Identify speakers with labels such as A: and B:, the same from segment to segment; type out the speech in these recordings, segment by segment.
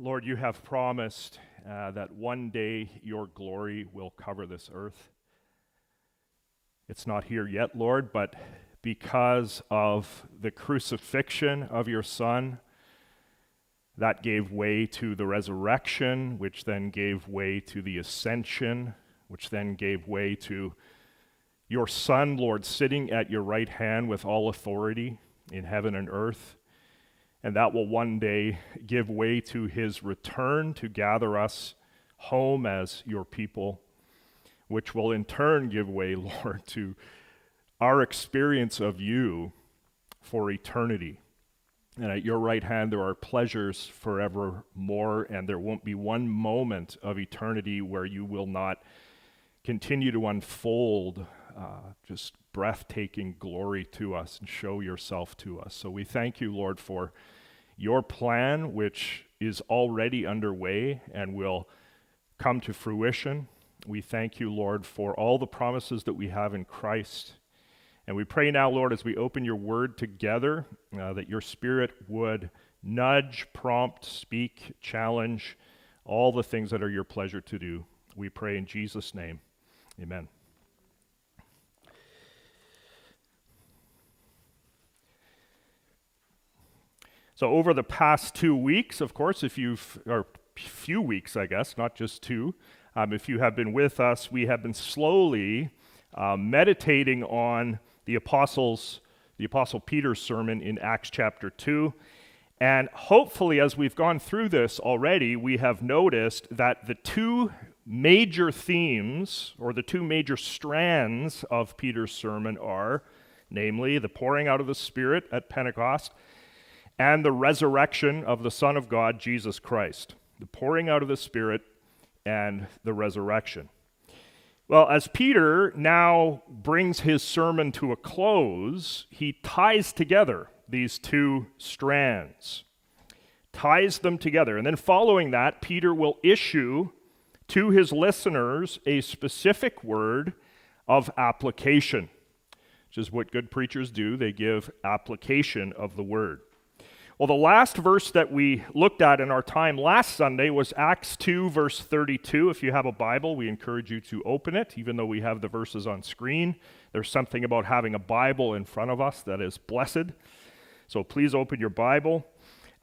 A: Lord, you have promised uh, that one day your glory will cover this earth. It's not here yet, Lord, but because of the crucifixion of your Son, that gave way to the resurrection, which then gave way to the ascension, which then gave way to your Son, Lord, sitting at your right hand with all authority in heaven and earth. And that will one day give way to his return to gather us home as your people, which will in turn give way, Lord, to our experience of you for eternity. And at your right hand, there are pleasures forevermore, and there won't be one moment of eternity where you will not continue to unfold uh, just breathtaking glory to us and show yourself to us. So we thank you, Lord, for your plan, which is already underway and will come to fruition. We thank you, Lord, for all the promises that we have in Christ. And we pray now, Lord, as we open your word together, uh, that your spirit would nudge, prompt, speak, challenge all the things that are your pleasure to do. We pray in Jesus' name. Amen. So, over the past two weeks, of course, if you've, or few weeks, I guess, not just two, um, if you have been with us, we have been slowly uh, meditating on the apostles, the apostle Peter's sermon in Acts chapter 2. And hopefully, as we've gone through this already, we have noticed that the two major themes, or the two major strands of Peter's sermon are, namely, the pouring out of the Spirit at Pentecost and the resurrection of the Son of God, Jesus Christ. The pouring out of the Spirit and the resurrection. Well, as Peter now brings his sermon to a close, he ties together these two strands, ties them together. And then following that, Peter will issue to his listeners a specific word of application, which is what good preachers do. They give application of the word. Well, the last verse that we looked at in our time last Sunday was Acts 2, verse 32. If you have a Bible, we encourage you to open it, even though we have the verses on screen. There's something about having a Bible in front of us that is blessed. So please open your Bible.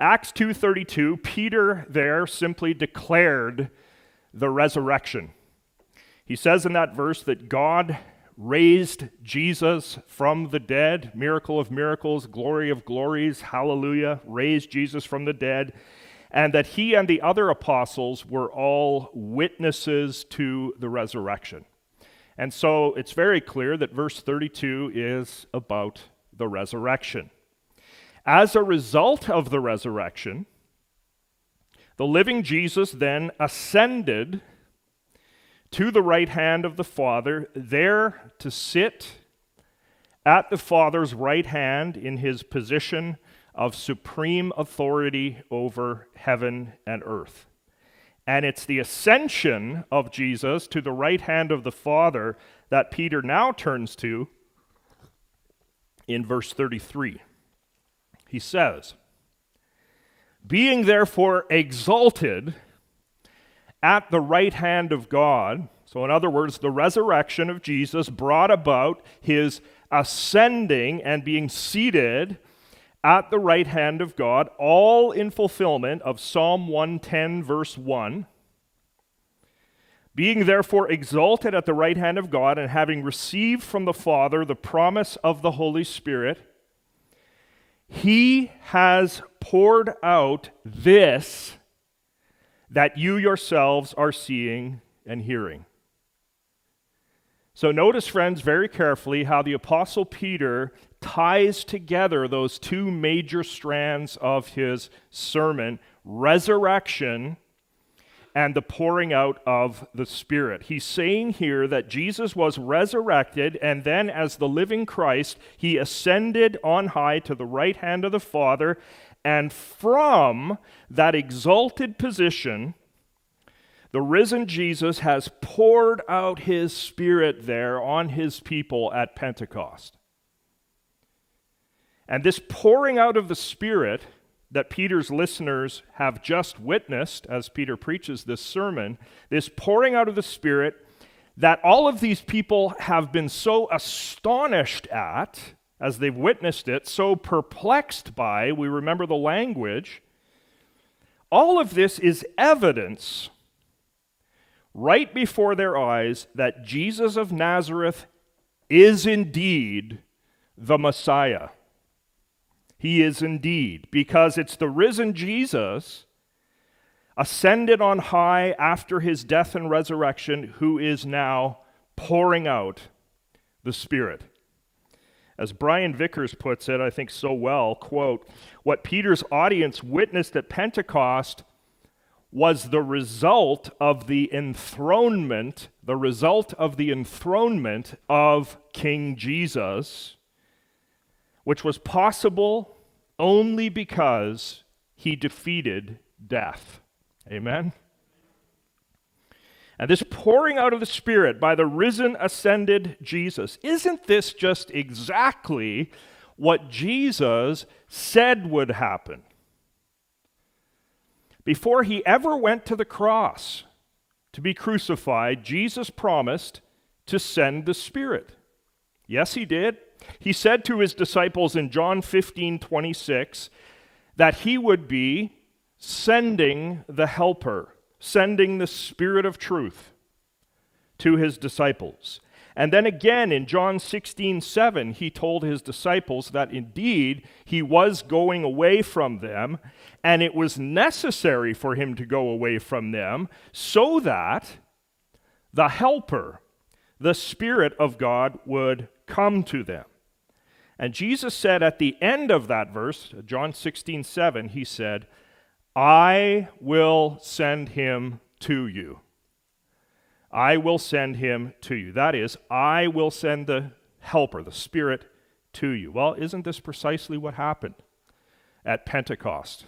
A: Acts 2:32, Peter there simply declared the resurrection. He says in that verse that God raised Jesus from the dead, miracle of miracles, glory of glories, hallelujah, raised Jesus from the dead, and that he and the other apostles were all witnesses to the resurrection. And so it's very clear that verse 32 is about the resurrection. As a result of the resurrection, the living Jesus then ascended to the right hand of the Father, there to sit at the Father's right hand in his position of supreme authority over heaven and earth. And it's the ascension of Jesus to the right hand of the Father that Peter now turns to in verse 33. He says, Being therefore exalted at the right hand of God. So, in other words, the resurrection of Jesus brought about his ascending and being seated at the right hand of God, all in fulfillment of Psalm 110, verse 1. Being therefore exalted at the right hand of God, and having received from the Father the promise of the Holy Spirit, he has poured out this that you yourselves are seeing and hearing. So, notice, friends, very carefully how the Apostle Peter ties together those two major strands of his sermon resurrection and the pouring out of the Spirit. He's saying here that Jesus was resurrected, and then, as the living Christ, he ascended on high to the right hand of the Father, and from that exalted position, the risen Jesus has poured out his spirit there on his people at Pentecost. And this pouring out of the Spirit that Peter's listeners have just witnessed as Peter preaches this sermon, this pouring out of the Spirit that all of these people have been so astonished at as they've witnessed it, so perplexed by, we remember the language. All of this is evidence right before their eyes that Jesus of Nazareth is indeed the Messiah. He is indeed, because it's the risen Jesus ascended on high after his death and resurrection who is now pouring out the Spirit. As Brian Vickers puts it, I think so well, quote, what Peter's audience witnessed at Pentecost was the result of the enthronement, the result of the enthronement of King Jesus, which was possible only because he defeated death. Amen? And this pouring out of the Spirit by the risen, ascended Jesus, isn't this just exactly what Jesus said would happen? Before he ever went to the cross to be crucified, Jesus promised to send the Spirit. Yes, he did. He said to his disciples in John 15 26 that he would be sending the Helper, sending the Spirit of truth to his disciples. And then again in John 16, 7, he told his disciples that indeed he was going away from them, and it was necessary for him to go away from them so that the Helper, the Spirit of God, would come to them. And Jesus said at the end of that verse, John 16, 7, he said, I will send him to you. I will send him to you. That is, I will send the helper, the Spirit, to you. Well, isn't this precisely what happened at Pentecost?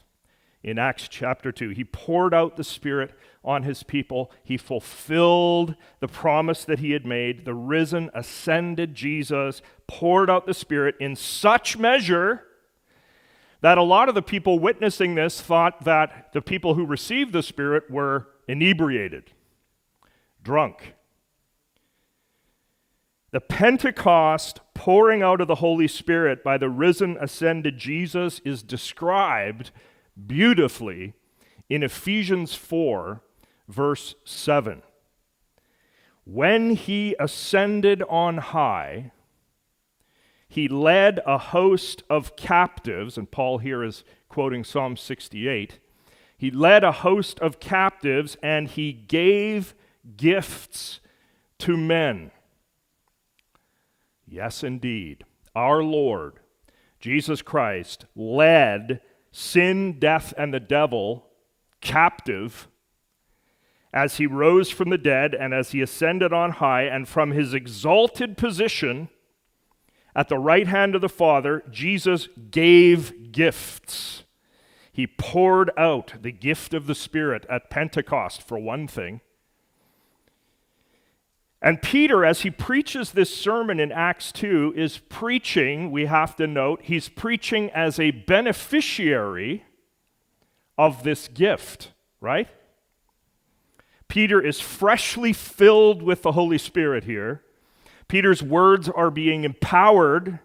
A: In Acts chapter 2, he poured out the Spirit on his people. He fulfilled the promise that he had made. The risen, ascended Jesus poured out the Spirit in such measure that a lot of the people witnessing this thought that the people who received the Spirit were inebriated, drunk. The Pentecost pouring out of the Holy Spirit by the risen, ascended Jesus is described beautifully in Ephesians 4, verse 7. When he ascended on high, he led a host of captives, and Paul here is quoting Psalm 68. He led a host of captives and he gave gifts to men. Yes, indeed. Our Lord, Jesus Christ, led sin, death, and the devil captive as he rose from the dead and as he ascended on high, and from his exalted position at the right hand of the Father, Jesus gave gifts. He poured out the gift of the Spirit at Pentecost, for one thing. And Peter, as he preaches this sermon in Acts 2, is preaching, we have to note, he's preaching as a beneficiary of this gift, right? Peter is freshly filled with the Holy Spirit here. Peter's words are being empowered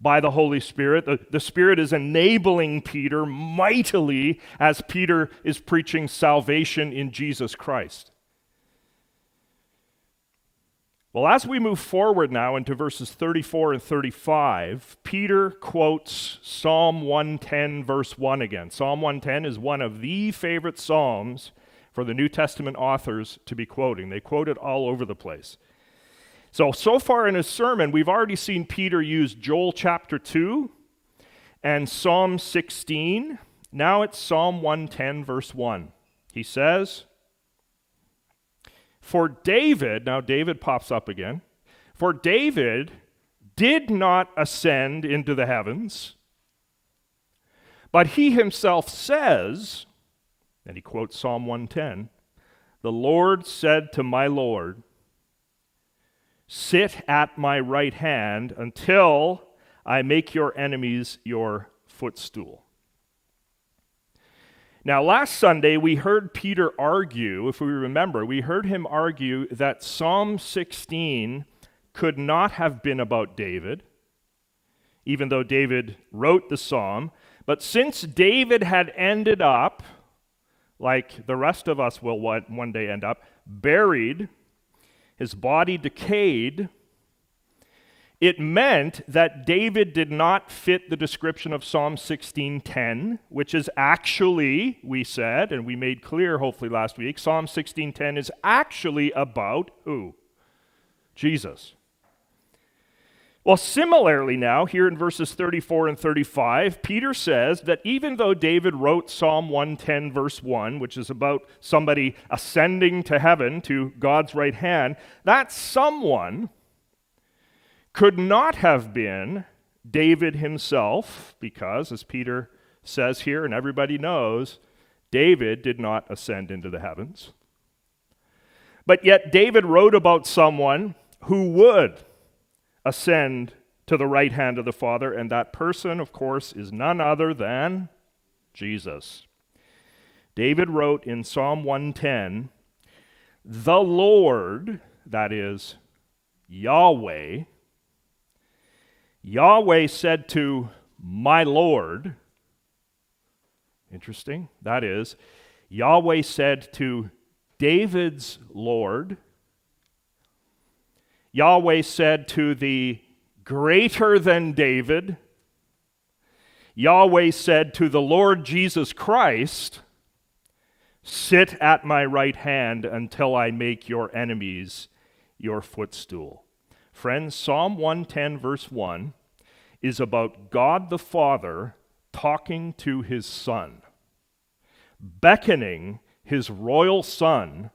A: by the Holy Spirit. The, the Spirit is enabling Peter mightily as Peter is preaching salvation in Jesus Christ. Well, as we move forward now into verses 34 and 35, Peter quotes Psalm 110, verse 1 again. Psalm 110 is one of the favorite Psalms for the New Testament authors to be quoting. They quote it all over the place. So, so far in his sermon, we've already seen Peter use Joel chapter 2 and Psalm 16. Now it's Psalm 110, verse 1. He says, For David, now David pops up again, for David did not ascend into the heavens, but he himself says, and he quotes Psalm 110, The Lord said to my Lord, Sit at my right hand until I make your enemies your footstool. Now, last Sunday, we heard Peter argue, if we remember, we heard him argue that Psalm 16 could not have been about David, even though David wrote the psalm. But since David had ended up, like the rest of us will one day end up, buried, his body decayed, it meant that David did not fit the description of Psalm 16:10, which is actually, we said, and we made clear hopefully last week, Psalm 16:10 is actually about who? Jesus. Well, similarly, now, here in verses 34 and 35, Peter says that even though David wrote Psalm 110, verse 1, which is about somebody ascending to heaven to God's right hand, that someone could not have been David himself, because, as Peter says here, and everybody knows, David did not ascend into the heavens. But yet, David wrote about someone who would ascend to the right hand of the Father, and that person, of course, is none other than Jesus. David wrote in Psalm 110, The Lord, that is, Yahweh, Yahweh said to my Lord, interesting, that is, Yahweh said to David's Lord, Yahweh said to the greater than David, Yahweh said to the Lord Jesus Christ, Sit at my right hand until I make your enemies your footstool. Friends, Psalm 110, verse 1, is about God the Father talking to his Son, beckoning his royal Son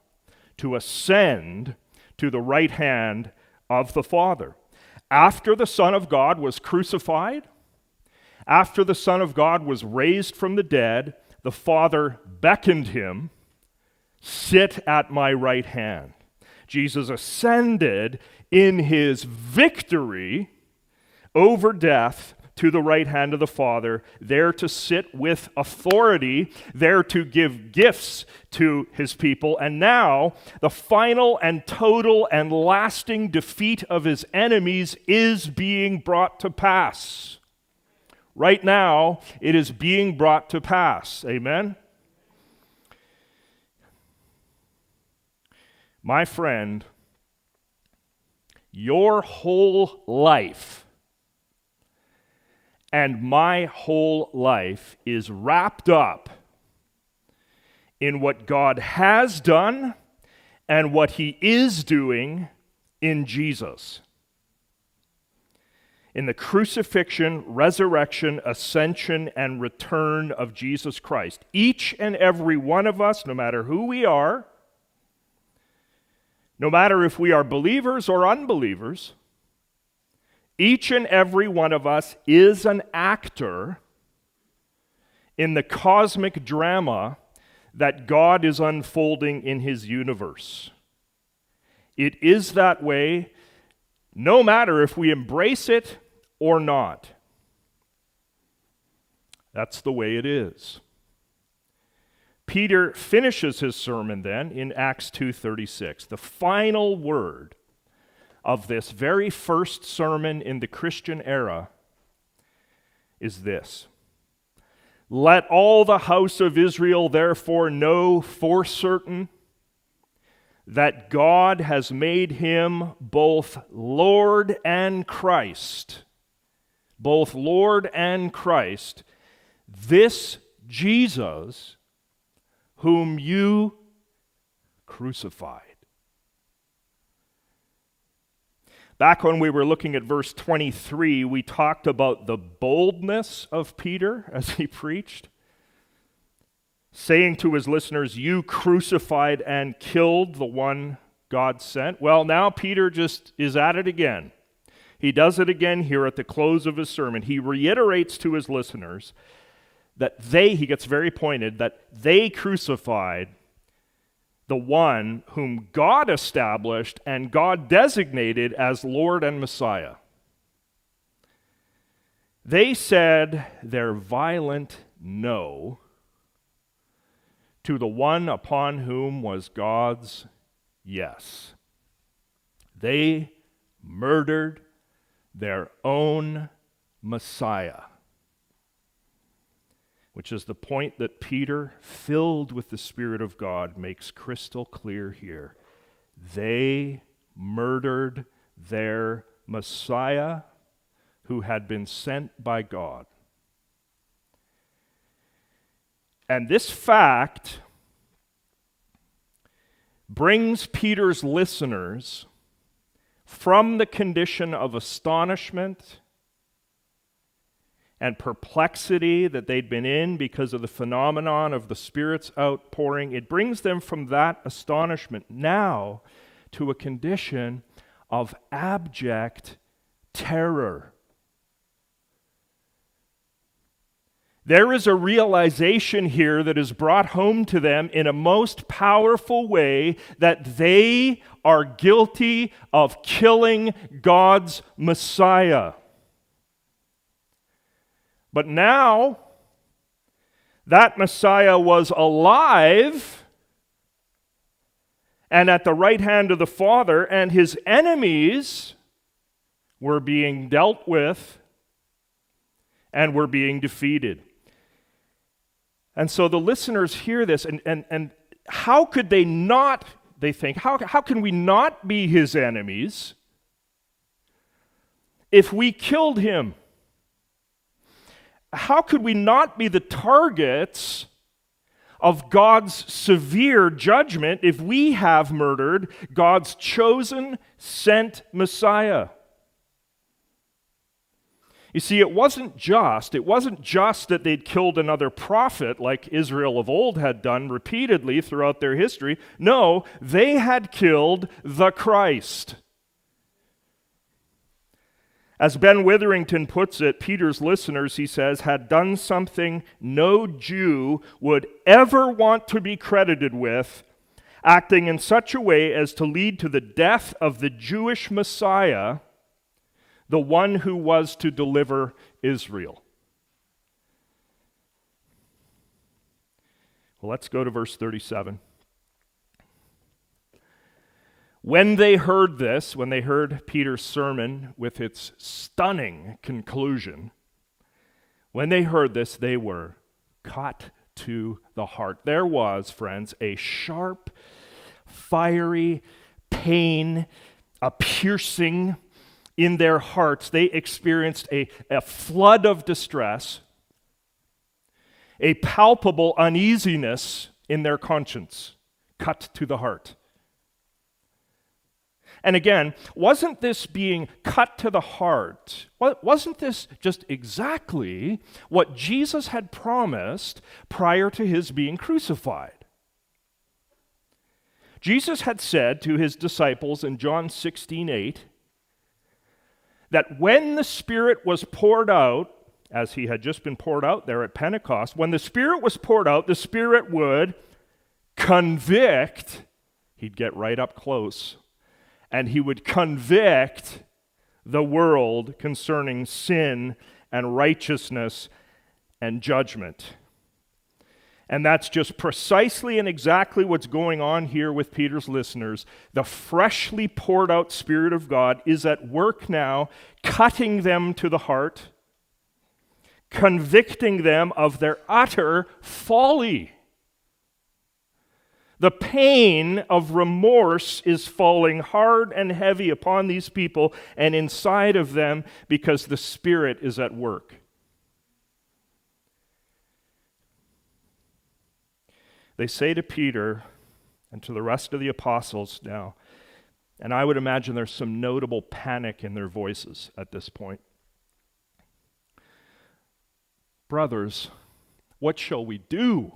A: to ascend to the right hand of the Father. After the Son of God was crucified, after the Son of God was raised from the dead, the Father beckoned him, Sit at my right hand. Jesus ascended in his victory over death to the right hand of the Father, there to sit with authority, there to give gifts to his people. And now, the final and total and lasting defeat of his enemies is being brought to pass. Right now, it is being brought to pass. Amen? My friend, your whole life and my whole life is wrapped up in what God has done and what He is doing in Jesus. In the crucifixion, resurrection, ascension, and return of Jesus Christ. Each and every one of us, no matter who we are, no matter if we are believers or unbelievers, each and every one of us is an actor in the cosmic drama that God is unfolding in his universe. It is that way no matter if we embrace it or not. That's the way it is. Peter finishes his sermon then in Acts 2:36. The final word of this very first sermon in the Christian era is this Let all the house of Israel therefore know for certain that God has made him both Lord and Christ. Both Lord and Christ. This Jesus, whom you crucified. Back when we were looking at verse 23, we talked about the boldness of Peter as he preached, saying to his listeners, You crucified and killed the one God sent. Well, now Peter just is at it again. He does it again here at the close of his sermon. He reiterates to his listeners that they, he gets very pointed, that they crucified the one whom God established and God designated as Lord and Messiah. They said their violent no to the one upon whom was God's yes. They murdered their own Messiah, which is the point that Peter, filled with the Spirit of God, makes crystal clear here. They murdered their Messiah who had been sent by God. And this fact brings Peter's listeners from the condition of astonishment and perplexity that they'd been in because of the phenomenon of the Spirit's outpouring, it brings them from that astonishment now to a condition of abject terror. There is a realization here that is brought home to them in a most powerful way that they are guilty of killing God's Messiah. But now, that Messiah was alive and at the right hand of the Father, and his enemies were being dealt with and were being defeated. And so the listeners hear this, and, and, and how could they not, they think, how, how can we not be his enemies if we killed him? How could we not be the targets of God's severe judgment if we have murdered God's chosen, sent Messiah? You see, it wasn't just, it wasn't just that they'd killed another prophet like Israel of old had done repeatedly throughout their history. No, they had killed the Christ. As Ben Witherington puts it, Peter's listeners, he says, had done something no Jew would ever want to be credited with, acting in such a way as to lead to the death of the Jewish Messiah the one who was to deliver Israel. Well, let's go to verse 37. When they heard this, when they heard Peter's sermon with its stunning conclusion, when they heard this, they were cut to the heart. There was, friends, a sharp, fiery pain, a piercing, in their hearts, they experienced a, a flood of distress, a palpable uneasiness in their conscience, cut to the heart. And again, wasn't this being cut to the heart? Wasn't this just exactly what Jesus had promised prior to his being crucified? Jesus had said to his disciples in John 16 8, that when the Spirit was poured out, as he had just been poured out there at Pentecost, when the Spirit was poured out, the Spirit would convict, he'd get right up close, and he would convict the world concerning sin and righteousness and judgment. And that's just precisely and exactly what's going on here with Peter's listeners. The freshly poured out Spirit of God is at work now, cutting them to the heart, convicting them of their utter folly. The pain of remorse is falling hard and heavy upon these people and inside of them because the Spirit is at work. they say to Peter and to the rest of the apostles now, and I would imagine there's some notable panic in their voices at this point. Brothers, what shall we do?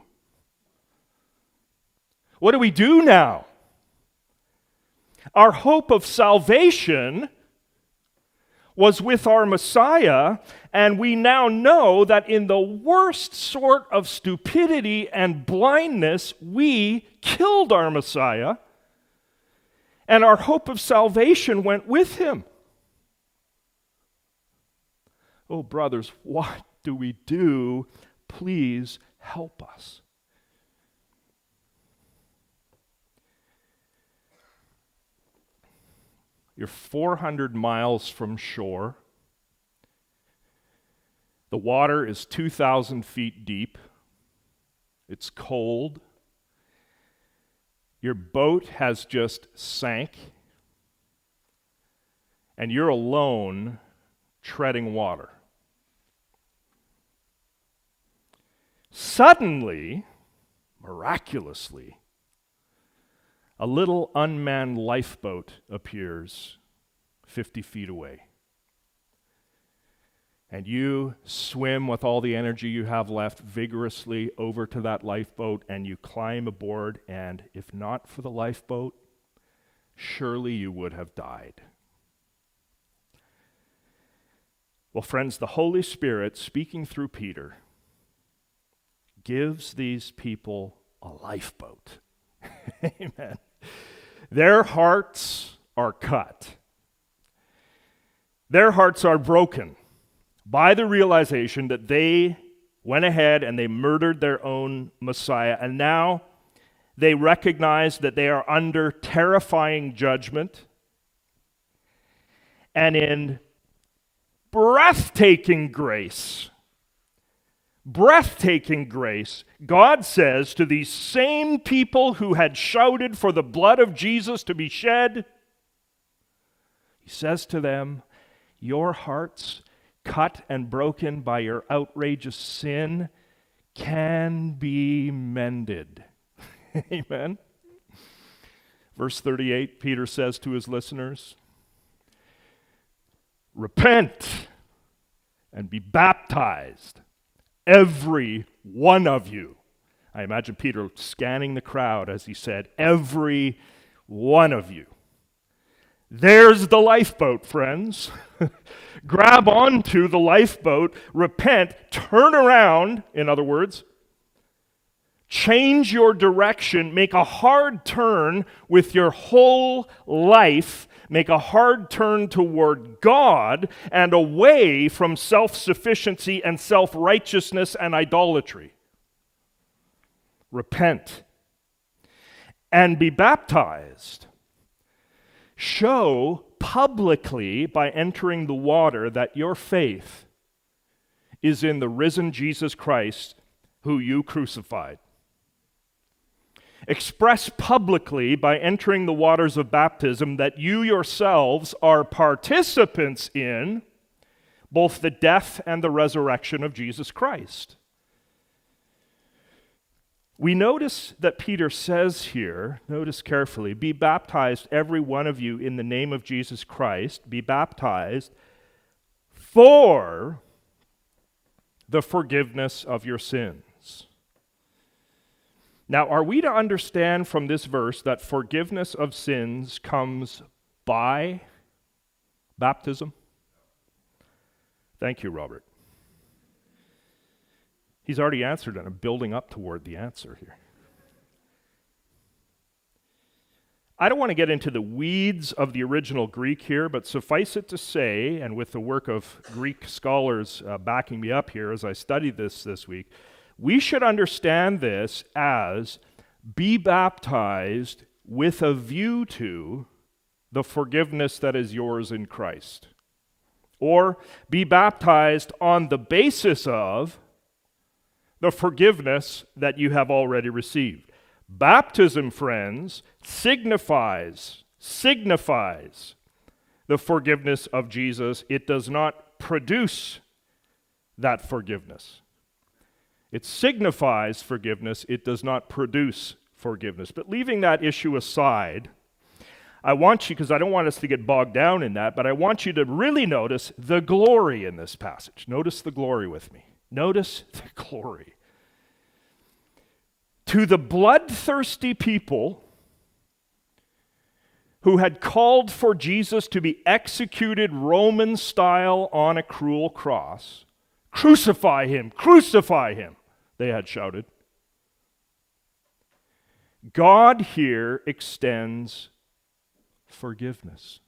A: What do we do now? Our hope of salvation was with our Messiah, and we now know that in the worst sort of stupidity and blindness, we killed our Messiah, and our hope of salvation went with him. Oh, brothers, what do we do? Please help us. You're 400 miles from shore. The water is 2,000 feet deep. It's cold. Your boat has just sank. And you're alone treading water. Suddenly, miraculously, a little unmanned lifeboat appears 50 feet away. And you swim with all the energy you have left vigorously over to that lifeboat and you climb aboard. And if not for the lifeboat, surely you would have died. Well, friends, the Holy Spirit, speaking through Peter, gives these people a lifeboat. Amen. Their hearts are cut, their hearts are broken by the realization that they went ahead and they murdered their own Messiah, and now they recognize that they are under terrifying judgment. And in breathtaking grace, breathtaking grace, God says to these same people who had shouted for the blood of Jesus to be shed, He says to them, Your hearts, cut and broken by your outrageous sin, can be mended. Amen. Verse 38, Peter says to his listeners, Repent and be baptized Every one of you. I imagine Peter scanning the crowd as he said, Every one of you. There's the lifeboat, friends. Grab onto the lifeboat, repent, turn around, in other words, change your direction, make a hard turn with your whole life make a hard turn toward God and away from self sufficiency and self righteousness and idolatry. Repent and be baptized. Show publicly by entering the water that your faith is in the risen Jesus Christ who you crucified. Express publicly by entering the waters of baptism that you yourselves are participants in both the death and the resurrection of Jesus Christ. We notice that Peter says here, notice carefully, be baptized, every one of you, in the name of Jesus Christ, be baptized for the forgiveness of your sins. Now, are we to understand from this verse that forgiveness of sins comes by baptism? Thank you, Robert. He's already answered and I'm building up toward the answer here. I don't want to get into the weeds of the original Greek here, but suffice it to say, and with the work of Greek scholars uh, backing me up here as I studied this this week, we should understand this as be baptized with a view to the forgiveness that is yours in Christ. Or be baptized on the basis of the forgiveness that you have already received. Baptism, friends, signifies, signifies the forgiveness of Jesus. It does not produce that forgiveness. It signifies forgiveness, it does not produce forgiveness. But leaving that issue aside, I want you, because I don't want us to get bogged down in that, but I want you to really notice the glory in this passage. Notice the glory with me. Notice the glory. To the bloodthirsty people who had called for Jesus to be executed Roman style on a cruel cross, crucify him, crucify him they had shouted. God here extends forgiveness.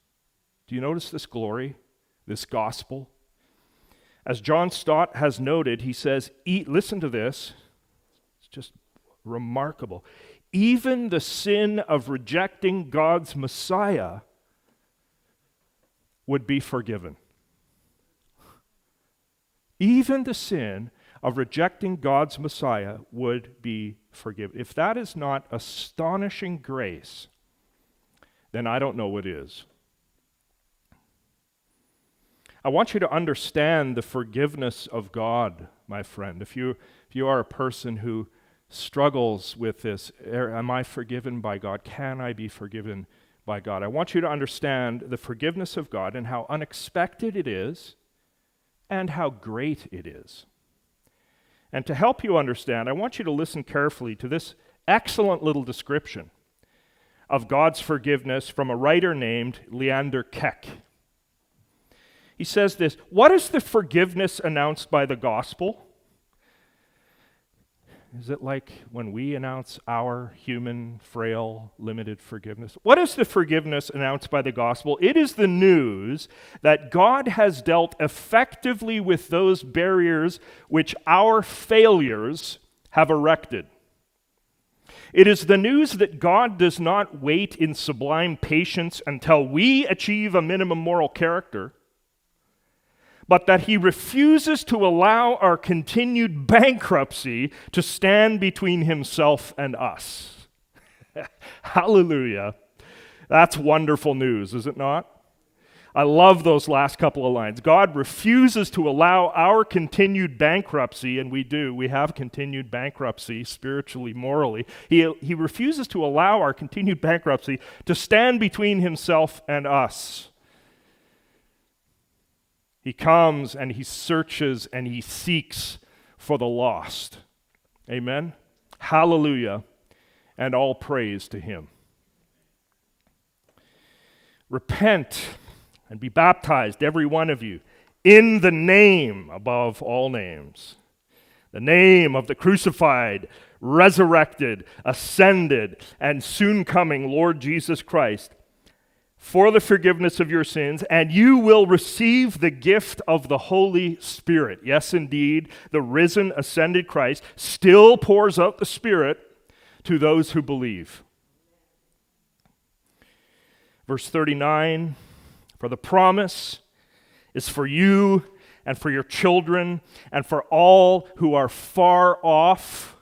A: Do you notice this glory, this gospel? As John Stott has noted, he says, Eat, listen to this. It's just remarkable. Even the sin of rejecting God's Messiah would be forgiven. Even the sin of rejecting God's Messiah would be forgiven. If that is not astonishing grace, then I don't know what is. I want you to understand the forgiveness of God, my friend. If you, if you are a person who struggles with this, er, am I forgiven by God? Can I be forgiven by God? I want you to understand the forgiveness of God and how unexpected it is and how great it is. And to help you understand, I want you to listen carefully to this excellent little description of God's forgiveness from a writer named Leander Keck. He says this What is the forgiveness announced by the gospel? Is it like when we announce our human, frail, limited forgiveness? What is the forgiveness announced by the gospel? It is the news that God has dealt effectively with those barriers which our failures have erected. It is the news that God does not wait in sublime patience until we achieve a minimum moral character but that he refuses to allow our continued bankruptcy to stand between himself and us. Hallelujah. That's wonderful news, is it not? I love those last couple of lines. God refuses to allow our continued bankruptcy, and we do. We have continued bankruptcy spiritually, morally. He, he refuses to allow our continued bankruptcy to stand between himself and us. He comes and he searches and he seeks for the lost. Amen. Hallelujah. And all praise to him. Repent and be baptized, every one of you, in the name above all names, the name of the crucified, resurrected, ascended, and soon coming Lord Jesus Christ for the forgiveness of your sins, and you will receive the gift of the Holy Spirit. Yes, indeed, the risen, ascended Christ still pours out the Spirit to those who believe. Verse 39 For the promise is for you and for your children and for all who are far off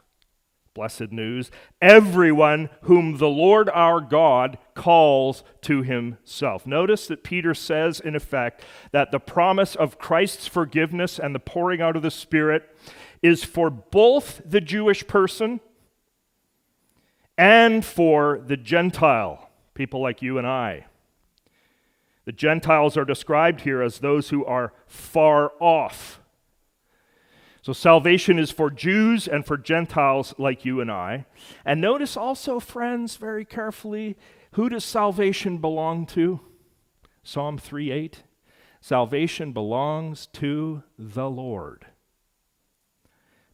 A: Blessed news. Everyone whom the Lord our God calls to himself. Notice that Peter says, in effect, that the promise of Christ's forgiveness and the pouring out of the Spirit is for both the Jewish person and for the Gentile, people like you and I. The Gentiles are described here as those who are far off so salvation is for Jews and for Gentiles like you and I. And notice also, friends, very carefully, who does salvation belong to? Psalm 3 8. Salvation belongs to the Lord.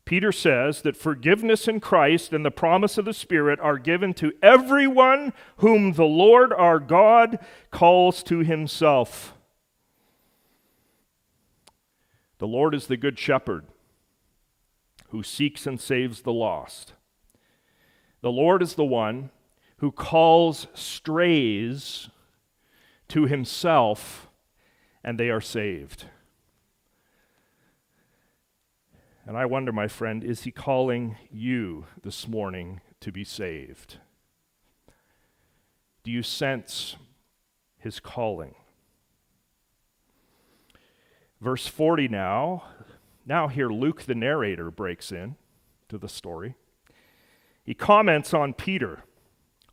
A: Peter says that forgiveness in Christ and the promise of the Spirit are given to everyone whom the Lord our God calls to himself. The Lord is the good shepherd who seeks and saves the lost. The Lord is the one who calls strays to himself, and they are saved. And I wonder, my friend, is he calling you this morning to be saved? Do you sense his calling? Verse 40 now now, here Luke, the narrator, breaks in to the story. He comments on Peter.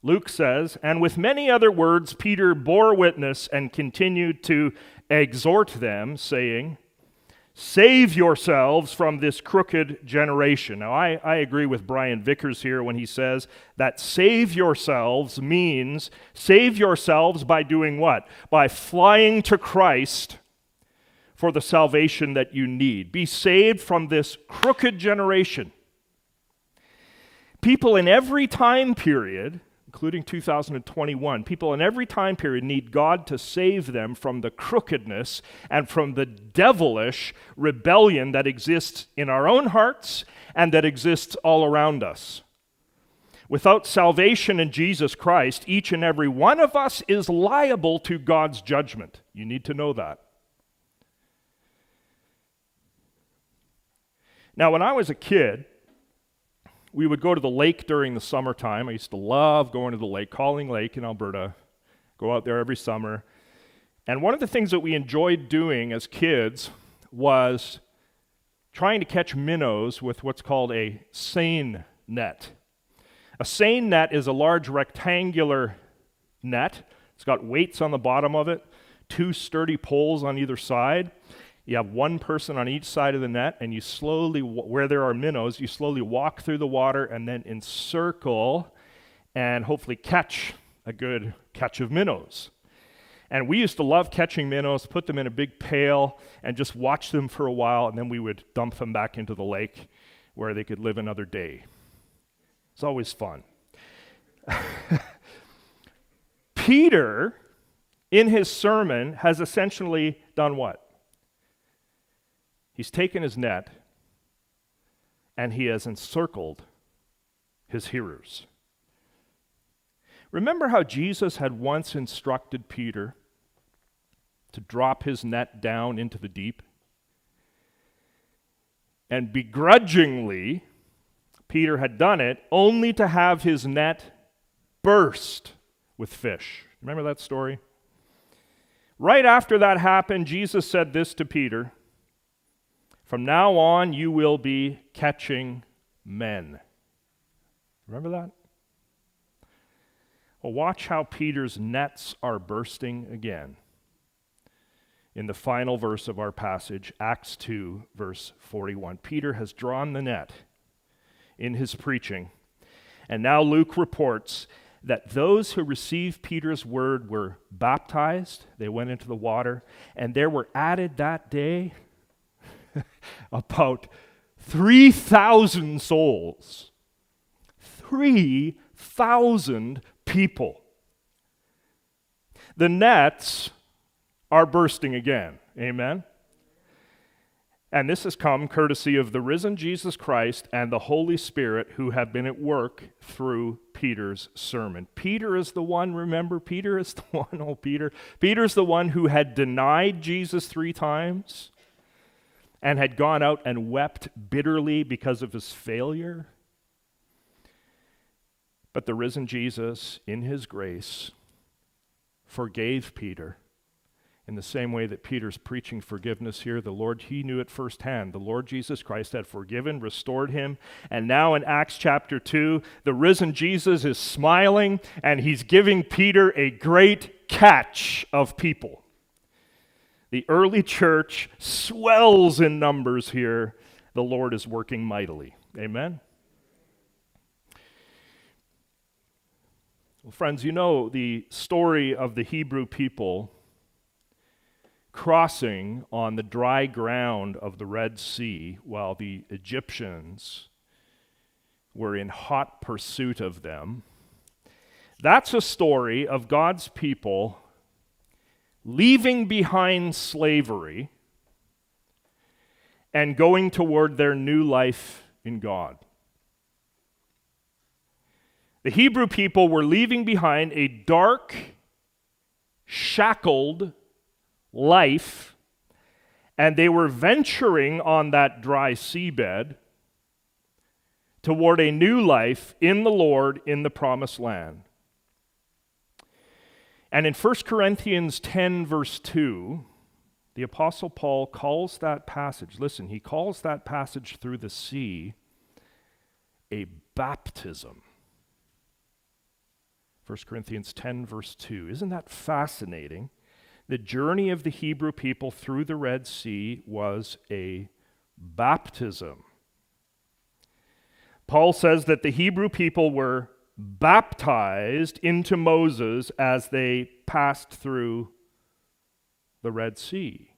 A: Luke says, And with many other words, Peter bore witness and continued to exhort them, saying, Save yourselves from this crooked generation. Now, I, I agree with Brian Vickers here when he says that save yourselves means save yourselves by doing what? By flying to Christ for the salvation that you need. Be saved from this crooked generation. People in every time period, including 2021, people in every time period need God to save them from the crookedness and from the devilish rebellion that exists in our own hearts and that exists all around us. Without salvation in Jesus Christ, each and every one of us is liable to God's judgment. You need to know that. Now, when I was a kid, we would go to the lake during the summertime. I used to love going to the lake, Calling Lake in Alberta. Go out there every summer. And one of the things that we enjoyed doing as kids was trying to catch minnows with what's called a seine net. A seine net is a large rectangular net. It's got weights on the bottom of it, two sturdy poles on either side. You have one person on each side of the net, and you slowly, where there are minnows, you slowly walk through the water and then encircle and hopefully catch a good catch of minnows. And we used to love catching minnows, put them in a big pail, and just watch them for a while, and then we would dump them back into the lake where they could live another day. It's always fun. Peter, in his sermon, has essentially done what? He's taken his net and he has encircled his hearers. Remember how Jesus had once instructed Peter to drop his net down into the deep? And begrudgingly, Peter had done it only to have his net burst with fish. Remember that story? Right after that happened, Jesus said this to Peter From now on, you will be catching men. Remember that? Well, watch how Peter's nets are bursting again. In the final verse of our passage, Acts 2, verse 41. Peter has drawn the net in his preaching. And now Luke reports that those who received Peter's word were baptized, they went into the water, and there were added that day about 3,000 souls. 3,000 people. The nets are bursting again. Amen. And this has come courtesy of the risen Jesus Christ and the Holy Spirit who have been at work through Peter's sermon. Peter is the one, remember, Peter is the one, oh, Peter. Peter's the one who had denied Jesus three times and had gone out and wept bitterly because of his failure. But the risen Jesus, in his grace, forgave Peter in the same way that Peter's preaching forgiveness here, the Lord, he knew it firsthand. The Lord Jesus Christ had forgiven, restored him. And now in Acts chapter 2, the risen Jesus is smiling and he's giving Peter a great catch of people. The early church swells in numbers here. The Lord is working mightily. Amen. Well, friends, you know the story of the Hebrew people crossing on the dry ground of the Red Sea while the Egyptians were in hot pursuit of them. That's a story of God's people leaving behind slavery and going toward their new life in God. The Hebrew people were leaving behind a dark, shackled, life, and they were venturing on that dry seabed toward a new life in the Lord in the promised land. And in 1 Corinthians 10, verse 2, the Apostle Paul calls that passage, listen, he calls that passage through the sea a baptism. 1 Corinthians 10, verse 2. Isn't that fascinating? the journey of the Hebrew people through the Red Sea was a baptism. Paul says that the Hebrew people were baptized into Moses as they passed through the Red Sea.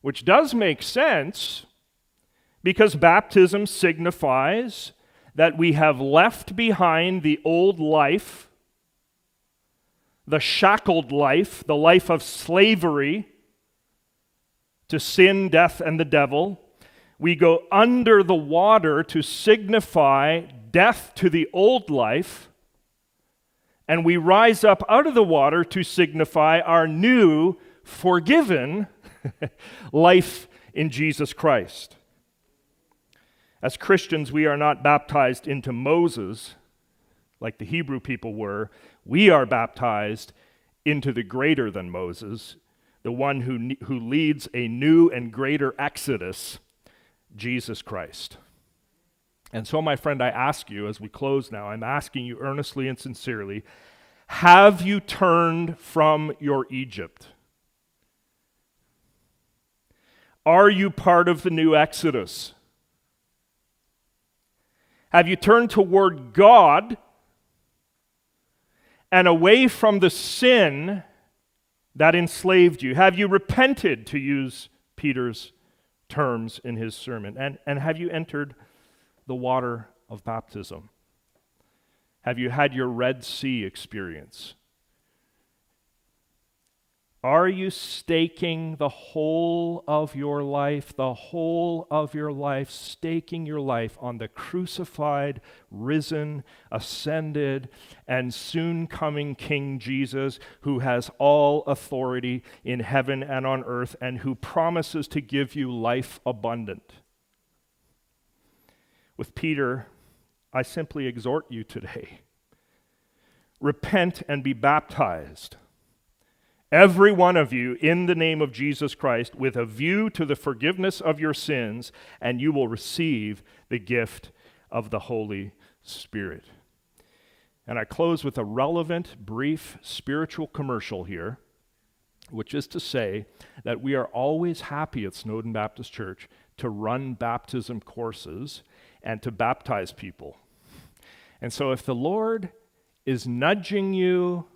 A: Which does make sense because baptism signifies that we have left behind the old life the shackled life, the life of slavery to sin, death, and the devil. We go under the water to signify death to the old life, and we rise up out of the water to signify our new, forgiven life in Jesus Christ. As Christians, we are not baptized into Moses like the Hebrew people were. We are baptized into the greater than Moses, the one who, who leads a new and greater exodus, Jesus Christ. And so, my friend, I ask you as we close now, I'm asking you earnestly and sincerely have you turned from your Egypt? Are you part of the new Exodus? Have you turned toward God and away from the sin that enslaved you? Have you repented, to use Peter's terms in his sermon? And, and have you entered the water of baptism? Have you had your Red Sea experience? Are you staking the whole of your life, the whole of your life, staking your life on the crucified, risen, ascended, and soon coming King Jesus, who has all authority in heaven and on earth, and who promises to give you life abundant? With Peter, I simply exhort you today repent and be baptized every one of you, in the name of Jesus Christ, with a view to the forgiveness of your sins, and you will receive the gift of the Holy Spirit. And I close with a relevant, brief spiritual commercial here, which is to say that we are always happy at Snowden Baptist Church to run baptism courses and to baptize people. And so if the Lord is nudging you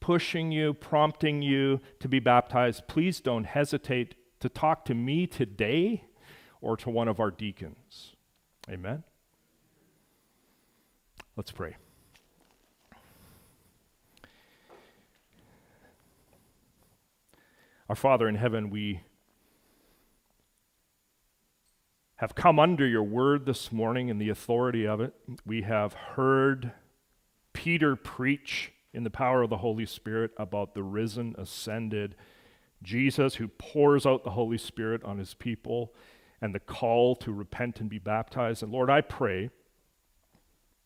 A: pushing you, prompting you to be baptized, please don't hesitate to talk to me today or to one of our deacons. Amen. Let's pray. Our Father in heaven, we have come under your word this morning and the authority of it. We have heard Peter preach in the power of the Holy Spirit about the risen, ascended Jesus who pours out the Holy Spirit on his people and the call to repent and be baptized. And Lord, I pray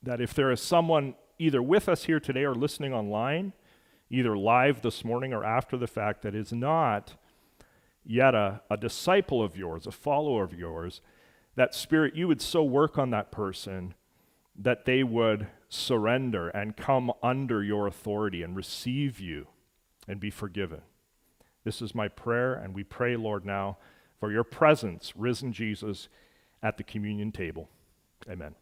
A: that if there is someone either with us here today or listening online, either live this morning or after the fact, that is not yet a, a disciple of yours, a follower of yours, that Spirit, you would so work on that person that they would surrender and come under your authority and receive you and be forgiven. This is my prayer, and we pray, Lord, now for your presence, risen Jesus, at the communion table. Amen.